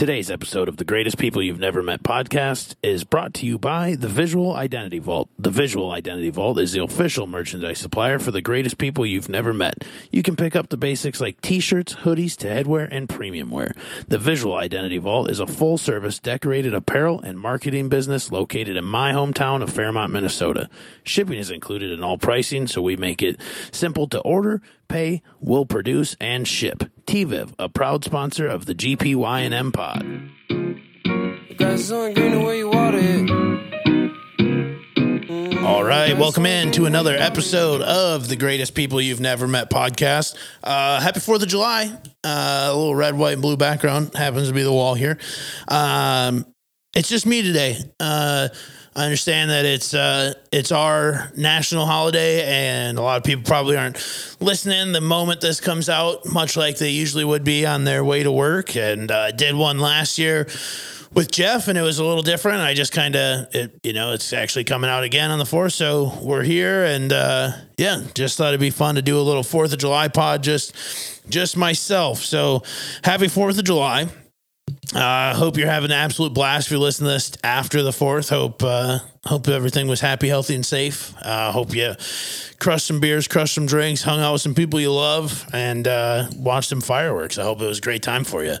Today's episode of the Greatest People You've Never Met podcast is brought to you by the Visual Identity Vault. The Visual Identity Vault is the official merchandise supplier for the greatest people you've never met. You can pick up the basics like t-shirts, hoodies to headwear and premium wear. The Visual Identity Vault is a full service decorated apparel and marketing business located in my hometown of Fairmont, Minnesota. Shipping is included in all pricing, so we make it simple to order, pay, will produce, and ship. TVIV, a proud sponsor of the gpy GPYNM pod. All right, welcome in to another episode of the Greatest People You've Never Met podcast. Uh, happy 4th of July. Uh, a little red, white, and blue background happens to be the wall here. Um, it's just me today. Uh, I understand that it's uh, it's our national holiday, and a lot of people probably aren't listening the moment this comes out, much like they usually would be on their way to work. And uh, did one last year with Jeff, and it was a little different. I just kind of, you know, it's actually coming out again on the fourth, so we're here, and uh, yeah, just thought it'd be fun to do a little Fourth of July pod, just just myself. So happy Fourth of July. I uh, hope you're having an absolute blast if you listen to this after the fourth. Hope uh, hope everything was happy, healthy, and safe. Uh, hope you crushed some beers, crushed some drinks, hung out with some people you love, and uh, watched some fireworks. I hope it was a great time for you.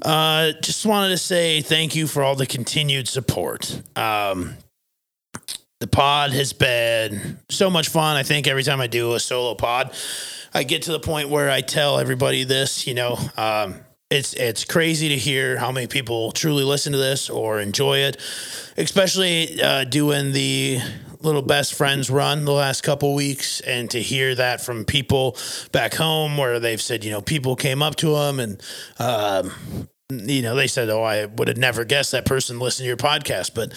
Uh, just wanted to say thank you for all the continued support. Um, the pod has been so much fun. I think every time I do a solo pod, I get to the point where I tell everybody this, you know. Um, it's it's crazy to hear how many people truly listen to this or enjoy it, especially uh, doing the little best friends run the last couple weeks, and to hear that from people back home where they've said, you know, people came up to them and. Um, you know, they said, "Oh, I would have never guessed that person listened to your podcast," but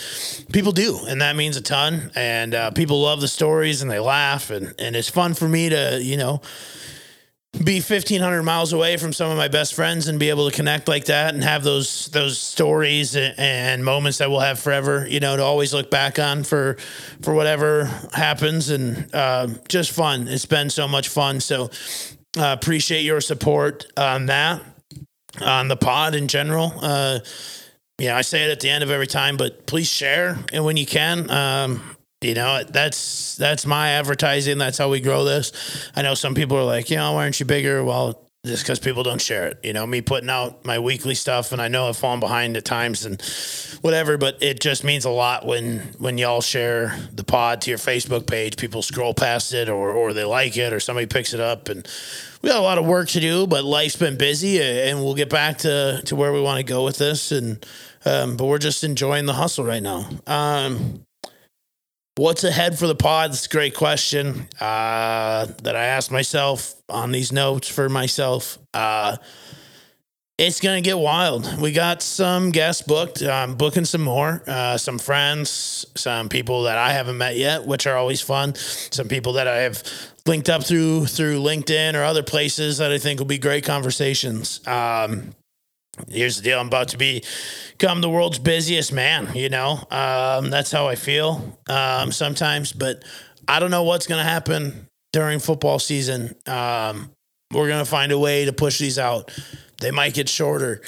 people do, and that means a ton. And uh, people love the stories, and they laugh, and and it's fun for me to, you know, be 1500 miles away from some of my best friends and be able to connect like that and have those those stories and moments that we'll have forever you know to always look back on for for whatever happens. And uh, just fun. It's been so much fun. So uh, appreciate your support on that on the pod in general. Uh, yeah i say it at the end of every time but please share and when you can. Um, you know that's that's my advertising. That's how we grow this. I know some people are like you know why aren't you bigger? Well just because people don't share it. You know me putting out my weekly stuff and i know i've fallen behind at times and whatever but it just means a lot when when y'all share the pod to your facebook page. People scroll past it or or they like it or somebody picks it up and we got a lot of work to do but life's been busy and we'll get back to to where we want to go with this and um, but we're just enjoying the hustle right now. Um, What's ahead for the pod? That's a great question uh, that I asked myself on these notes for myself. Uh, it's going to get wild. We got some guests booked. I'm booking some more. Uh, some friends, some people that I haven't met yet, which are always fun. Some people that I have linked up through through LinkedIn or other places that I think will be great conversations. Um, here's the deal. I'm about to become the world's busiest man you know? Um, that's how i feel um, sometimes but i don't know what's going to happen during football season. Um, we're going to find a way to push these out. They might get shorter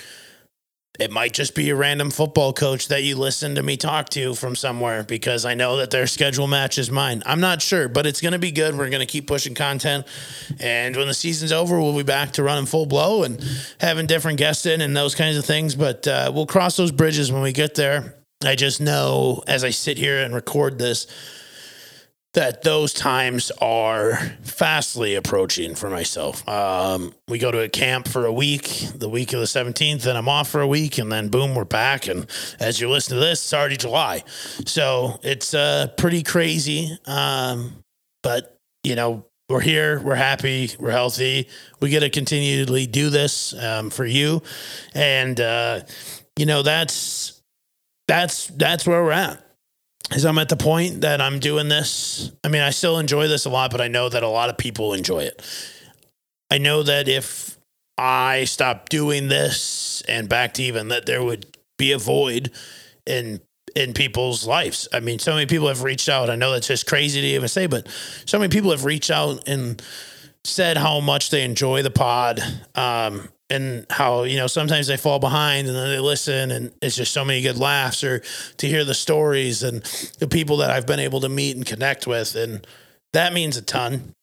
it might just be a random football coach that you listen to me talk to from somewhere because I know that their schedule matches mine. I'm not sure, but it's going to be good. We're going to keep pushing content. And when the season's over, we'll be back to running full blow and having different guests in and those kinds of things. But uh, we'll cross those bridges when we get there. I just know as I sit here and record this, that those times are fastly approaching for myself. Um, we go to a camp for a week, the week of the 17th, and I'm off for a week, and then boom, we're back. And as you listen to this, it's already July. So it's uh, pretty crazy. Um, but, you know, we're here, we're happy, we're healthy. We get to continually do this um, for you. And, uh, you know, that's, that's, that's where we're at is I'm at the point that I'm doing this. I mean, I still enjoy this a lot, but I know that a lot of people enjoy it. I know that if I stop doing this and back to even that there would be a void in in people's lives. I mean, so many people have reached out. I know that's just crazy to even say, but so many people have reached out and said how much they enjoy the pod. Um, and how you know sometimes they fall behind and then they listen and it's just so many good laughs or to hear the stories and the people that I've been able to meet and connect with and that means a ton.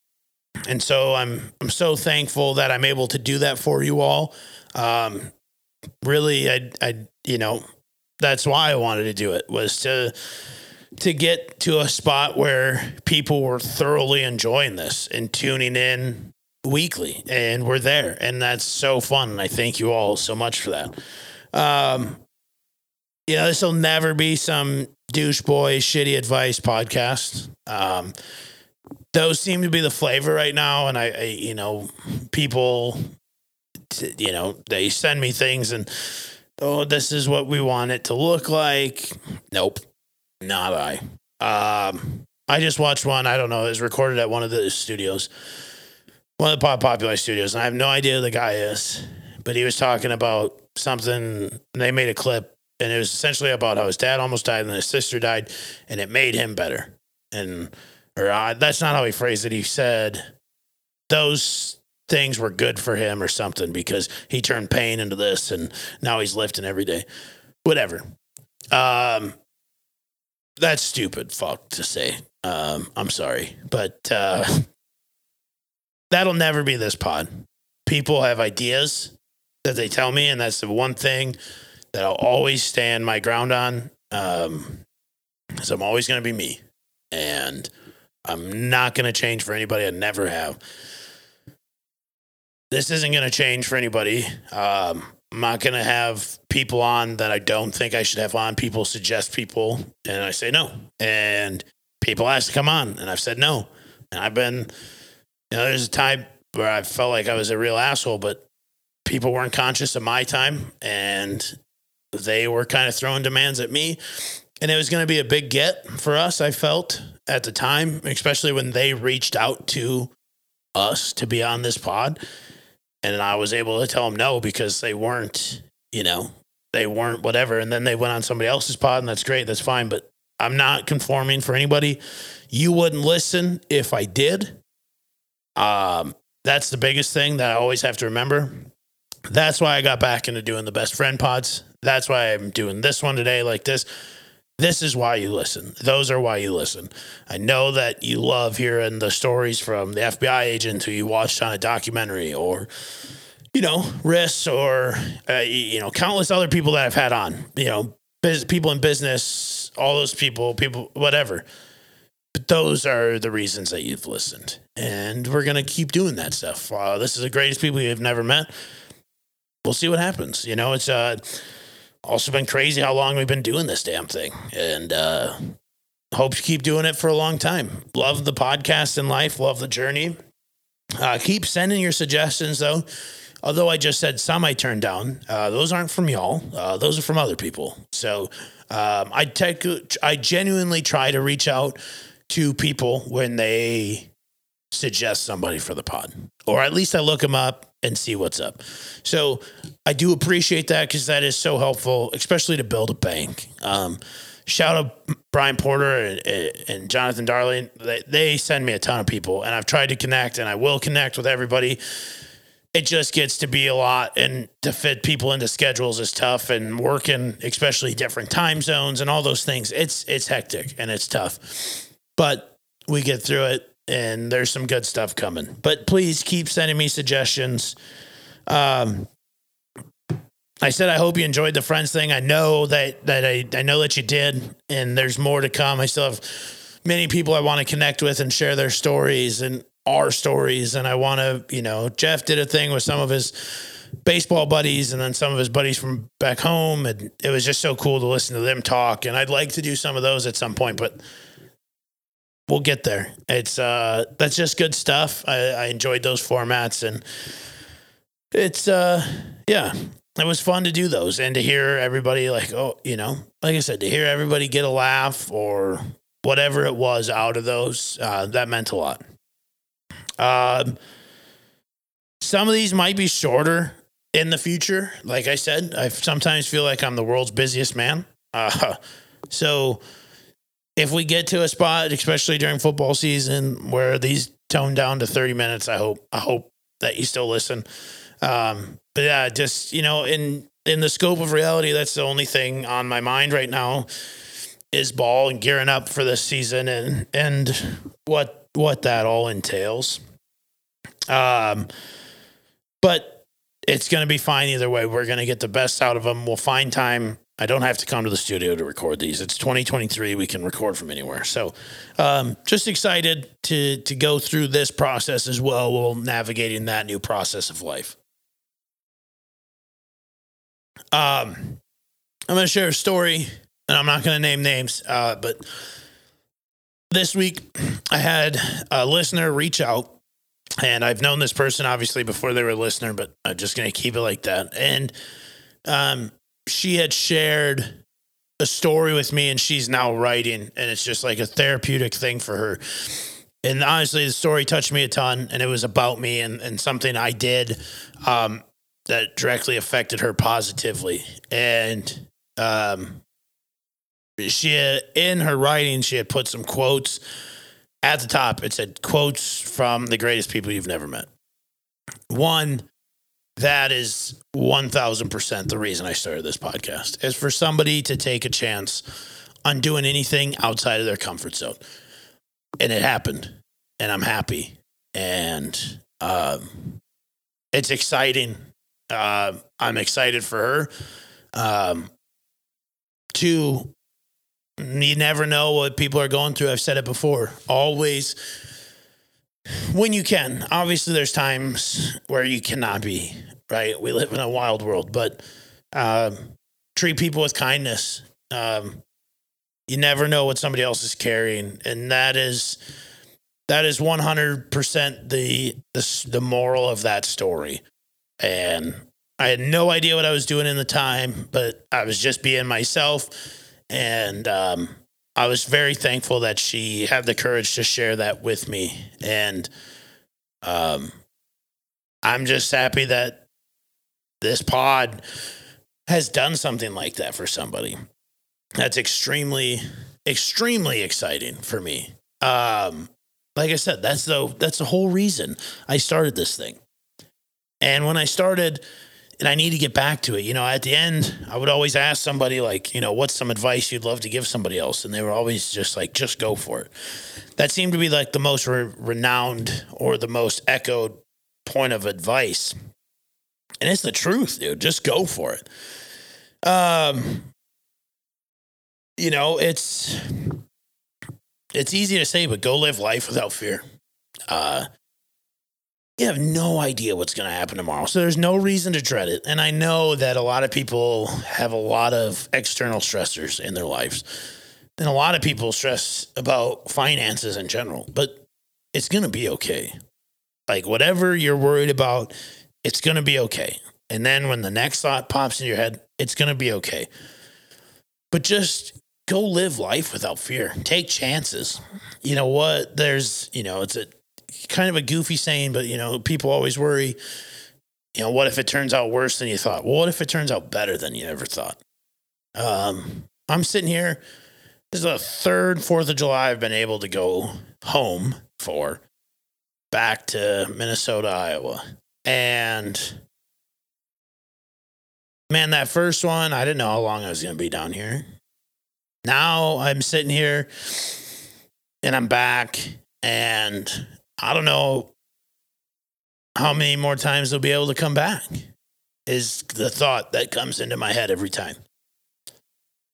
And so I'm I'm so thankful that I'm able to do that for you all. Um, really I I you know that's why I wanted to do it was to to get to a spot where people were thoroughly enjoying this and tuning in weekly and we're there and that's so fun i thank you all so much for that. Um you know this will never be some douche boy shitty advice podcast. Um those seem to be the flavor right now and i, I you know people you know they send me things and oh this is what we want it to look like. Nope not i. Um i just watched one i don't know it was recorded at one of the studios one of the pop popular studios, and I have no idea who the guy is, but he was talking about something. They made a clip, and it was essentially about how his dad almost died and his sister died, and it made him better. And or uh, that's not how he phrased it. He said those things were good for him or something because he turned pain into this, and now he's lifting every day. Whatever. Um, that's stupid. Fuck to say. Um, I'm sorry, but uh, that'll never be this pod. People have ideas that they tell me, and that's the one thing that I'll always stand my ground on. Um, so I'm always going to be me, and I'm not going to change for anybody. I never have. This isn't going to change for anybody. Um, I'm not going to have people on that I don't think I should have on. People suggest people, and I say no. And people ask to come on, and I've said no. And I've been you know, there's a time where I felt like I was a real asshole, but people weren't conscious of my time and they were kind of throwing demands at me. And it was going to be a big get for us, I felt at the time, especially when they reached out to us to be on this pod. And I was able to tell them no because they weren't, you know, they weren't whatever. And then they went on somebody else's pod, and that's great. That's fine. But I'm not conforming for anybody. You wouldn't listen if I did. Um, that's the biggest thing that I always have to remember. That's why I got back into doing the best friend pods. That's why I'm doing this one today, like this. This is why you listen. Those are why you listen. I know that you love hearing the stories from the FBI agent who you watched on a documentary or, you know, Riss or, uh, you know, countless other people that I've had on, you know, biz- people in business, all those people, people, whatever. But those are the reasons that you've listened. And we're to keep doing that stuff. Uh, this is the greatest people you've never met. We'll see what happens. You know, it's uh, also been crazy how long we've been doing this damn thing. And uh, hope to keep doing it for a long time. Love the podcast in life, love the journey. Uh, keep sending your suggestions, though. Although I just said some I turned down, uh, those aren't from y'all. Uh, those are from other people. So um, I take, I genuinely try to reach out to people when they suggest somebody for the pod, or at least I look them up and see what's up. So I do appreciate that because that is so helpful, especially to build a bank. Um, shout out Brian Porter and, and Jonathan Darling. They, they send me a ton of people, and I've tried to connect, and I will connect with everybody. It just gets to be a lot, and to fit people into schedules is tough, and working, especially different time zones and all those things. It's it's hectic and it's tough but we get through it and there's some good stuff coming. But please keep sending me suggestions. Um, I said I hope you enjoyed the friends thing. I know that that I, I know that you did, and there's more to come. I still have many people I want to connect with and share their stories and our stories. And I want to, you know, Jeff did a thing with some of his baseball buddies and then some of his buddies from back home, and it was just so cool to listen to them talk. And I'd like to do some of those at some point, but we'll get there. It's uh that's just good stuff. I, I enjoyed those formats and it's uh yeah, it was fun to do those and to hear everybody like, oh, you know, like I said, to hear everybody get a laugh or whatever it was out of those, uh, that meant a lot. Um, some of these might be shorter in the future. Like I said, I sometimes feel like I'm the world's busiest man. Uh, so if we get to a spot, especially during football season, where these tone down to 30 minutes, I hope I hope that you still listen. Um, but yeah, just you know, in in the scope of reality, that's the only thing on my mind right now is ball and gearing up for this season and and what what that all entails. Um, but it's going to be fine either way. We're going to get the best out of them. We'll find time. I don't have to come to the studio to record these. It's 2023. We can record from anywhere. So, um, just excited to to go through this process as well while navigating that new process of life. Um, I'm going to share a story, and I'm not going to name names, uh, but this week I had a listener reach out and I've known this person obviously before they were a listener, but I'm just going to keep it like that. And um, she had shared a story with me, and she's now writing, and it's just like a therapeutic thing for her. And honestly, the story touched me a ton, and it was about me and, and something I did um, that directly affected her positively. And um, she, had, in her writing, she had put some quotes at the top, it said quotes from the greatest people you've never met. One, that is 1000% the reason I started this podcast is for somebody to take a chance on doing anything outside of their comfort zone. And it happened. And I'm happy. And um, it's exciting. Uh, I'm excited for her. Um, two, you never know what people are going through. I've said it before. Always, when you can. Obviously, there's times where you cannot be, right? We live in a wild world, but um, treat people with kindness. Um, you never know what somebody else is carrying. And that is. That is 100% the, the the moral of that story. And I had no idea what I was doing in the time, but I was just being myself and um, I was very thankful that she had the courage to share that with me. And um, I'm just happy that this pod has done something like that for somebody. That's extremely, extremely exciting for me. Um, like I said, that's the that's the whole reason I started this thing. And when I started, and I need to get back to it. You know, at the end, I would always ask somebody, like, you know, what's some advice you'd love to give somebody else? And they were always just like, just go for it. That seemed to be like the most re- renowned or the most echoed point of advice. And it's the truth, dude. Just go for it. Um, you know, it's it's easy to say, but go live life without fear. Uh, you have no idea what's going to happen tomorrow. So there's no reason to dread it. And I know that a lot of people have a lot of external stressors in their lives. And a lot of people stress about finances in general, but it's going to be okay. Like whatever you're worried about, it's going to be okay. And then when the next thought pops in your head, it's going to be okay. But just go live life without fear. Take chances. You know what? There's, you know, it's a kind of a goofy saying, but you know, people always worry, you know, what if it turns out worse than you thought? Well, what if it turns out better than you ever thought? Um, I'm sitting here. This is the third Fourth of July I've been able to go home for, back to Minnesota, Iowa, and man, that first one, I didn't know how long I was going to be down here. Now I'm sitting here, and I'm back, and I don't know how many more times they'll be able to come back, is the thought that comes into my head every time.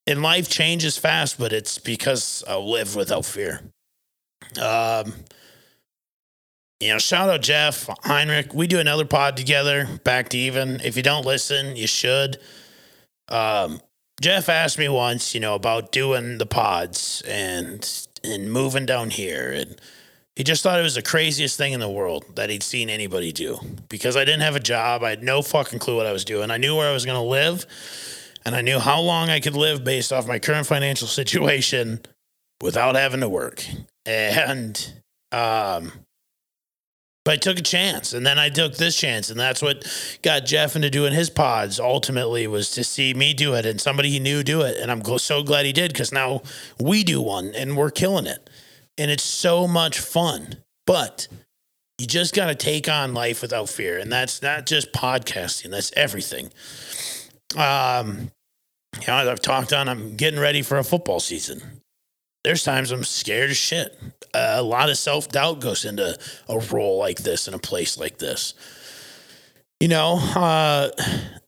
And life changes fast, but it's because I live without fear. Um, you know, shout out Jeff Heinrich. We do another pod together, back to even. If you don't listen, you should. Um, Jeff asked me once, you know, about doing the pods and and moving down here and he just thought it was the craziest thing in the world that he'd seen anybody do because I didn't have a job. I had no fucking clue what I was doing. I knew where I was going to live and I knew how long I could live based off my current financial situation without having to work. And, um, but I took a chance and then I took this chance. And that's what got Jeff into doing his pods ultimately was to see me do it and somebody he knew do it. And I'm so glad he did because now we do one and we're killing it and it's so much fun. But You just got to take on life without fear. And that's not just podcasting, that's everything. Um, you know, I've talked on, I'm getting ready for a football season. There's times I'm scared as shit. A lot of self doubt goes into a role like this in a place like this. You know, uh,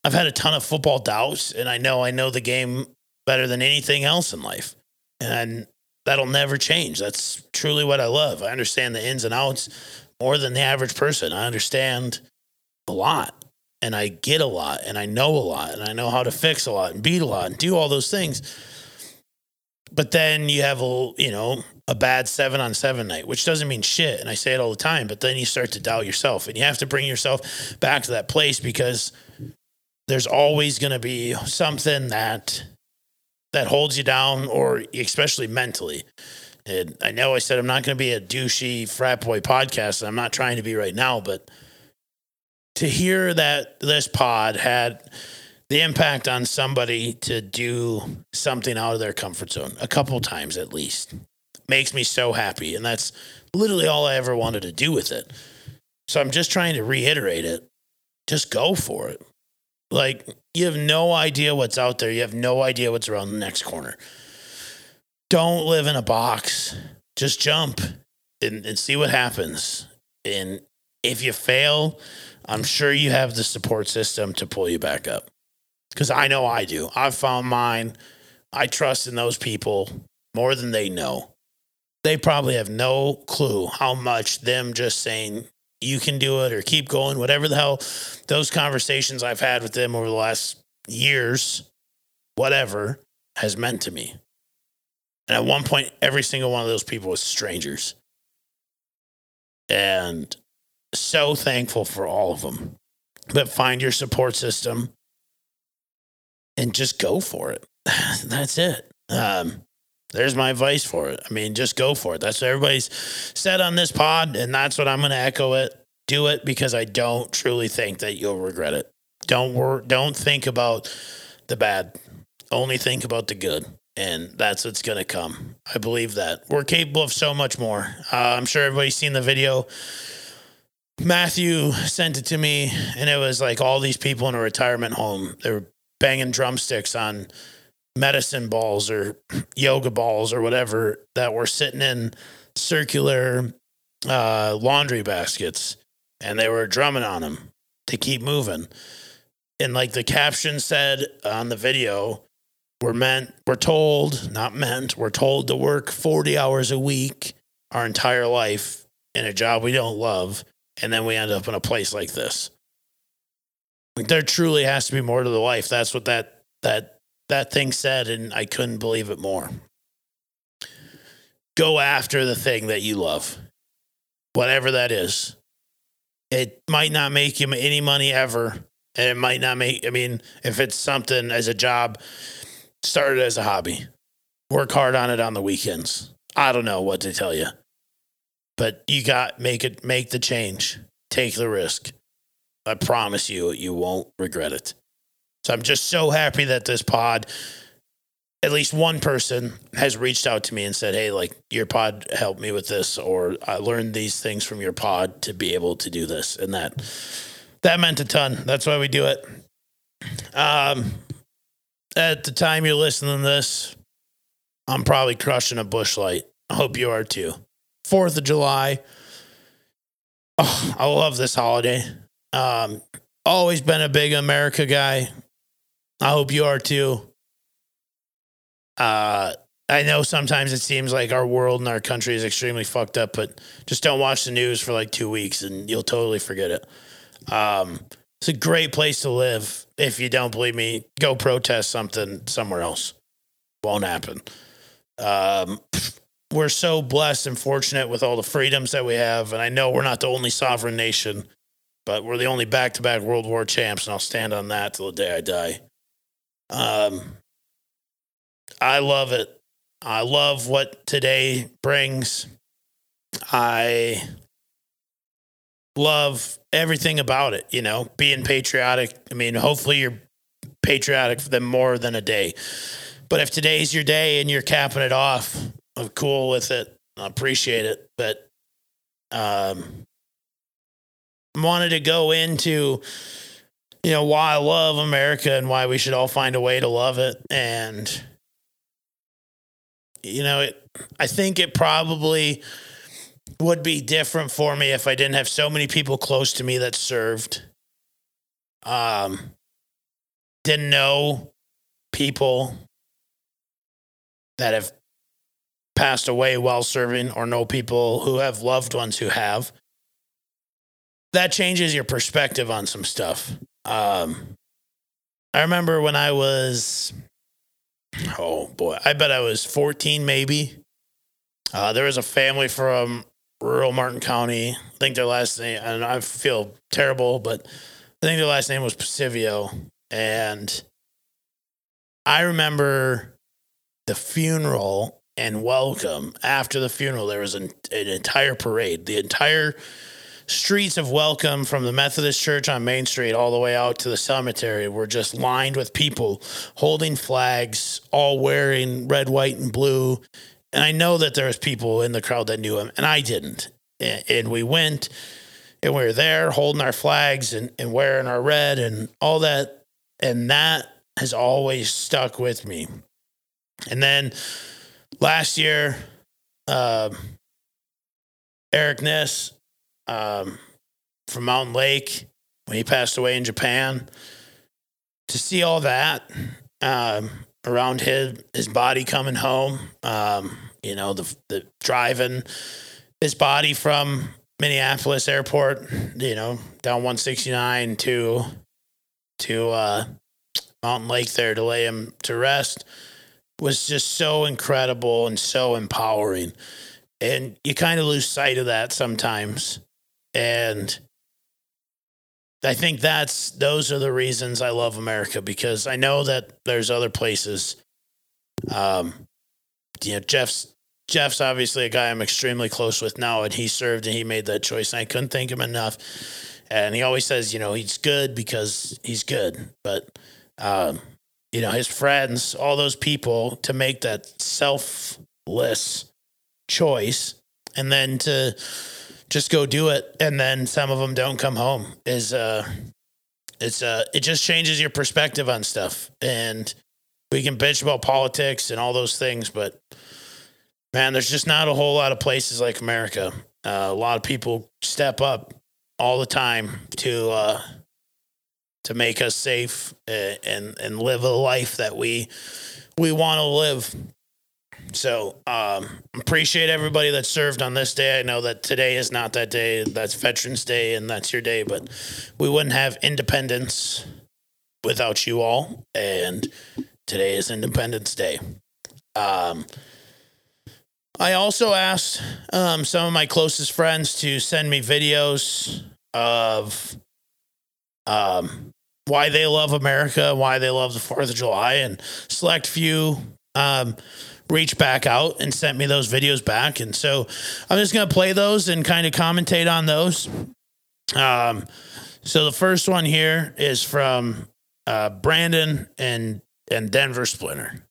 I've had a ton of football doubts, and I know I know the game better than anything else in life. And that'll never change. That's truly what I love. I understand the ins and outs more than the average person. I understand a lot and I get a lot and I know a lot and I know how to fix a lot and beat a lot and do all those things. But then you have a, you know, a bad seven on seven night, which doesn't mean shit. And I say it all the time, but then you start to doubt yourself and you have to bring yourself back to that place because there's always going to be something that that holds you down or especially mentally. And I know I said I'm not going to be a douchey frat boy podcast. And I'm not trying to be right now, but to hear that this pod had the impact on somebody to do something out of their comfort zone a couple times at least makes me so happy. And that's literally all I ever wanted to do with it. So I'm just trying to reiterate it. Just go for it. Like, you have no idea what's out there. You have no idea what's around the next corner. Don't live in a box. Just jump and, and see what happens. And if you fail, I'm sure you have the support system to pull you back up. Because I know I do. I've found mine. I trust in those people more than they know. They probably have no clue how much them just saying you can do it or keep going, whatever the hell those conversations I've had with them over the last years, whatever, has meant to me. And at one point, every single one of those people was strangers. And so thankful for all of them. But find your support system and just go for it. That's it. Um, there's my advice for it. I mean, just go for it. That's what everybody's said on this pod, and that's what I'm going to echo it. Do it because I don't truly think that you'll regret it. Don't wor- don't think about the bad. Only think about the good, and that's what's going to come. I believe that we're capable of so much more. Uh, I'm sure everybody's seen the video Matthew sent it to me, and it was like all these people in a retirement home. They were banging drumsticks on medicine balls or yoga balls or whatever that were sitting in circular uh, laundry baskets, and they were drumming on him to keep moving. And like the caption said on the video, we're meant, we're told, not meant, we're told to work 40 hours a week our entire life in a job we don't love and then we end up in a place like this. Like there truly has to be more to the life. That's what that that that thing said, and I couldn't believe it more. Go after the thing that you love, whatever that is. It might not make you any money ever, and it might not make. I mean, if it's something as a job, start it as a hobby. Work hard on it on the weekends. I don't know what to tell you but you got make it make the change take the risk i promise you you won't regret it so i'm just so happy that this pod at least one person has reached out to me and said hey like your pod helped me with this or i learned these things from your pod to be able to do this and that that meant a ton that's why we do it um at the time you're listening to this i'm probably crushing a Busch Light i hope you are too Fourth of July. Oh, I love this holiday. Um, always been a big America guy. I hope you are too. Uh, I know sometimes it seems like our world and our country is extremely fucked up, but just don't watch the news for like two weeks and you'll totally forget it. Um, it's a great place to live. If you don't believe me, go protest something somewhere else. Won't happen. Um, we're so blessed and fortunate with all the freedoms that we have. And I know we're not the only sovereign nation, but we're the only back to back World War champs. And I'll stand on that till the day I die. Um, I love it. I love what today brings. I love everything about it, you know, being patriotic. I mean, hopefully you're patriotic for them more than a day. But if today's your day and you're capping it off I'm cool with it. I appreciate it, but um, wanted to go into you know why I love America and why we should all find a way to love it and you know it I think it probably would be different for me if I didn't have so many people close to me that served. Um didn't know people that have passed away while serving or know people who have loved ones who have. That changes your perspective on some stuff. Um, I remember when I was, oh boy, I bet I was 14 maybe. Uh, there was a family from rural Martin County. I think their last name, and I feel terrible, but I think their last name was Pasivio. And I remember the funeral and Welcome. After the funeral, there was an, an entire parade. The entire streets of Welcome from the Methodist Church on Main Street all the way out to the cemetery were just lined with people holding flags, all wearing red, white, and blue. And I know that there was people in the crowd that knew him, and I didn't. And we went and we were there holding our flags and, and wearing our red and all that. And that has always stuck with me. And then last year, uh, Eric Ness um, from Mountain Lake when he passed away in Japan. To see all that um, around his his body coming home, um, you know, the the driving his body from Minneapolis Airport, you know, down 169 to to uh, Mountain Lake there to lay him to rest was just so incredible and so empowering. And you kind of lose sight of that sometimes. And I think that's those are the reasons I love America because I know that there's other places. Um, you know, Jeff's Jeff's obviously a guy I'm extremely close with now, and he served and he made that choice. And I couldn't thank him enough. And he always says, you know, he's good because he's good, but um, you know, his friends, all those people to make that selfless choice, and then to just go do it. And then some of them don't come home is uh it's uh it just changes your perspective on stuff. And we can bitch about politics and all those things but man there's just not a whole lot of places like america. Uh, a lot of people step up all the time to uh to make us safe uh, and and live a life that we we want to live so um, appreciate everybody that served on this day. I know that today is not that day. That's Veterans Day, and that's your day. But we wouldn't have independence without you all. And today is Independence Day. Um, I also asked um, some of my closest friends to send me videos of um, why they love America, why they love the Fourth of July, and select few um, reached back out and sent me those videos back. And so I'm just going to play those and kind of commentate on those. Um, so the first one here is from uh, Brandon and, and Denver Splinter.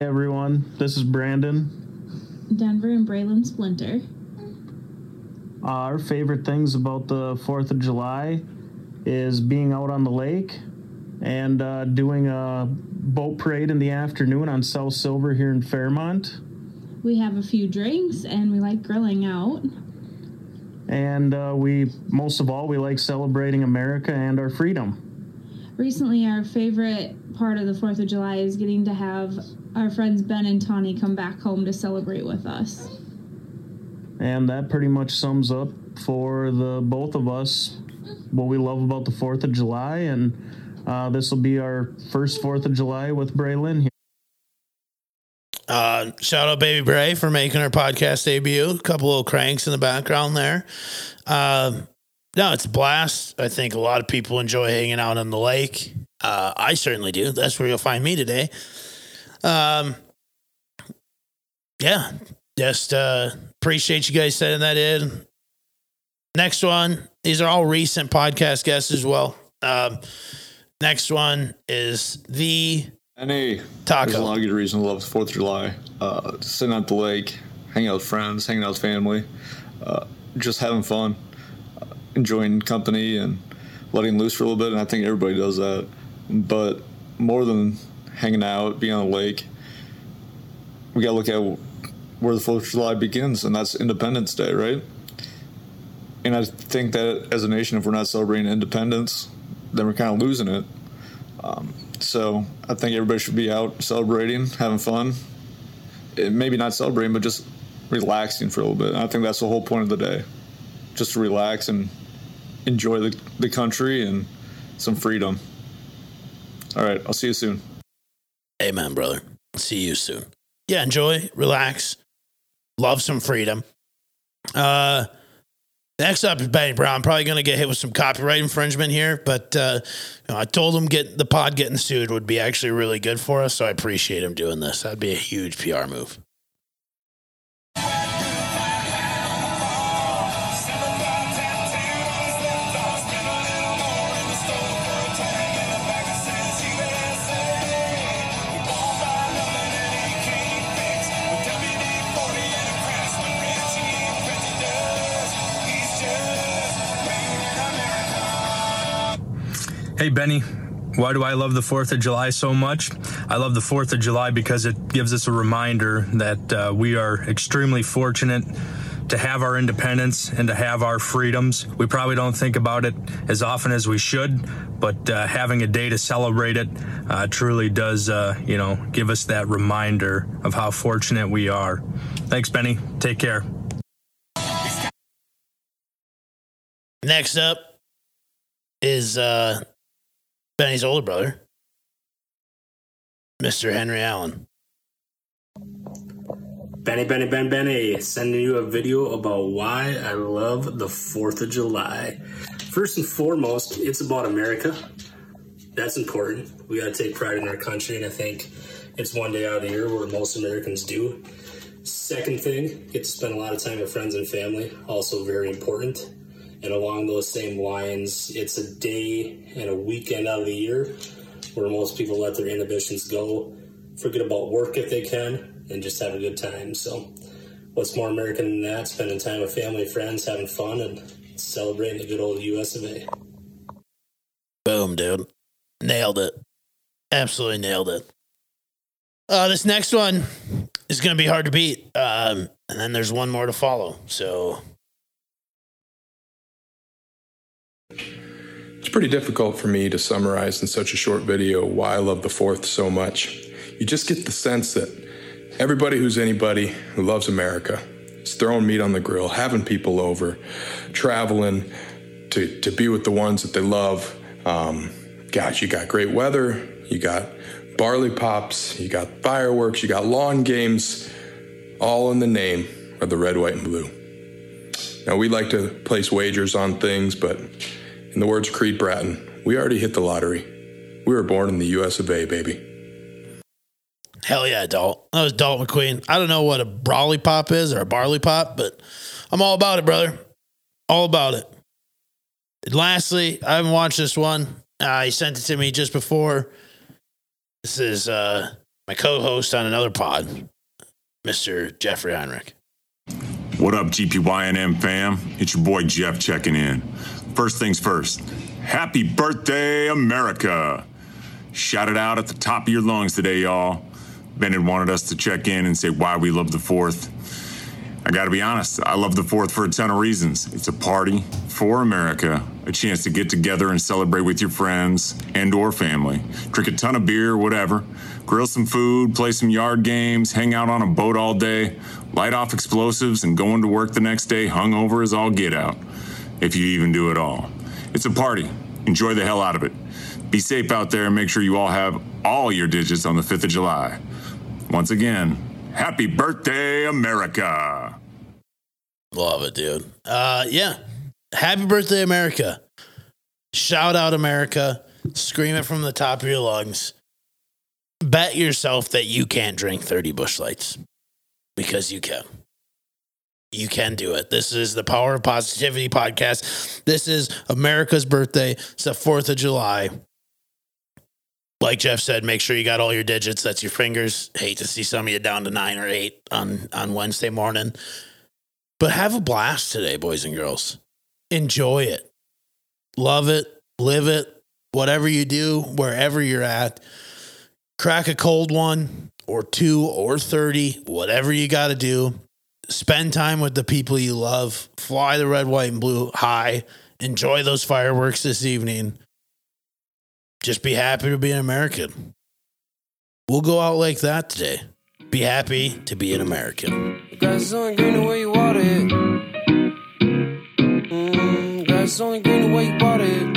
Hey everyone, this is Brandon. Denver and Braylon Splinter. Uh, our favorite things about the 4th of July is being out on the lake and uh, doing a boat parade in the afternoon on South Silver here in Fairmont. We have a few drinks and we like grilling out. And uh, we, most of all, we like celebrating America and our freedom. Recently, our favorite part of the 4th of July is getting to have our friends Ben and Tawny come back home to celebrate with us. And that pretty much sums up for the both of us what we love about the 4th of July and uh, this will be our first Fourth of July with Braylon here. Uh, shout out Baby Bray for making her podcast debut. A couple little cranks in the background there. Uh, no, it's a blast. I think a lot of people enjoy hanging out on the lake. Uh, I certainly do. That's where you'll find me today. Um, yeah, just uh, appreciate you guys sending that in. Next one. These are all recent podcast guests as well. Um, Next one is the any taco. There's a lot of good reason to love the Fourth of July. Uh, sitting at the lake, hanging out with friends, hanging out with family, uh, just having fun. Uh, enjoying company and letting loose for a little bit. And I think everybody does that. But more than hanging out, being on the lake, we got to look at where the Fourth of July begins, and that's Independence Day, right? And I think that as a nation, if we're not celebrating independence, then we're kind of losing it. Um, so I think everybody should be out celebrating, having fun. It, maybe not celebrating, but just relaxing for a little bit. And I think that's the whole point of the day, just to relax and enjoy the, the country and some freedom. All right, I'll see you soon. Amen, brother. See you soon. Yeah, enjoy, relax, love some freedom. Uh, next up is Benny Brown. Probably going to get hit with some copyright infringement here, but uh, you know, I told him get the pod getting sued would be actually really good for us, so I appreciate him doing this. That'd be a huge PR move. Hey, Benny. Why do I love the 4th of July so much? I love the 4th of July because it gives us a reminder that uh, we are extremely fortunate to have our independence and to have our freedoms. We probably don't think about it as often as we should, but uh, having a day to celebrate it uh, truly does, uh, you know, give us that reminder of how fortunate we are. Thanks, Benny. Take care. Next up is uh, Benny's older brother, Mr. Henry Allen. Benny, Benny, Ben, Benny, sending you a video about why I love the 4th of July. First and foremost, it's about America. That's important. We got to take pride in our country, and I think it's one day out of the year where most Americans do. Second thing, get to spend a lot of time with friends and family, also very important. And along those same lines, it's a day and a weekend out of the year where most people let their inhibitions go, forget about work if they can, and just have a good time. So, what's more American than that? Spending time with family, friends, having fun, and celebrating the good old US of A. Boom, dude. Nailed it. Absolutely nailed it. Uh, this next one is going to be hard to beat. Um, and then there's one more to follow. So pretty difficult for me to summarize in such a short video why I love the fourth so much. You just get the sense that everybody who's anybody who loves America is throwing meat on the grill, having people over, traveling to, to be with the ones that they love. Um, gosh, you got great weather, you got barley pops, you got fireworks, you got lawn games, all in the name of the red, white, and blue. Now, we like to place wagers on things, but in the words of Creed Bratton, we already hit the lottery. We were born in the US of A, baby. Hell yeah, Dalt. That was Dalt McQueen. I don't know what a brawly pop is or a barley pop, but I'm all about it, brother. All about it. And lastly, I haven't watched this one. Uh, he sent it to me just before. This is uh, my co-host on another pod, Mr. Jeffrey Heinrich. What up, GPYNM fam? It's your boy Jeff checking in. First things first, happy birthday, America! Shout it out at the top of your lungs today, y'all. Bennett wanted us to check in and say why we love the fourth. I gotta be honest, I love the fourth for a ton of reasons. It's a party for America, a chance to get together and celebrate with your friends and or family, drink a ton of beer, whatever, grill some food, play some yard games, hang out on a boat all day, light off explosives, and going to work the next day hungover as all get out. If you even do it all. It's a party. Enjoy the hell out of it. Be safe out there and make sure you all have all your digits on the 5th of July. Once again, happy birthday, America. Love it, dude. Uh, yeah. Happy birthday, America. Shout out, America. Scream it from the top of your lungs. Bet yourself that you can't drink 30 Busch lights because you can. You can do it. This is the Power of Positivity podcast. This is America's birthday. It's the 4th of July. Like Jeff said, make sure you got all your digits. That's your fingers. Hate to see some of you down to nine or eight on, on Wednesday morning. But have a blast today, boys and girls. enjoy it, love it, live it, whatever you do, wherever you're at. Crack a cold one or two or 30, whatever you got to do. Spend time with the people you love. Fly the red, white, and blue high. Enjoy those fireworks this evening. Just be happy to be an American. We'll go out like that today. Be happy to be an American. Grass is only green the way you water it. Mm, grass is only green the way you water it.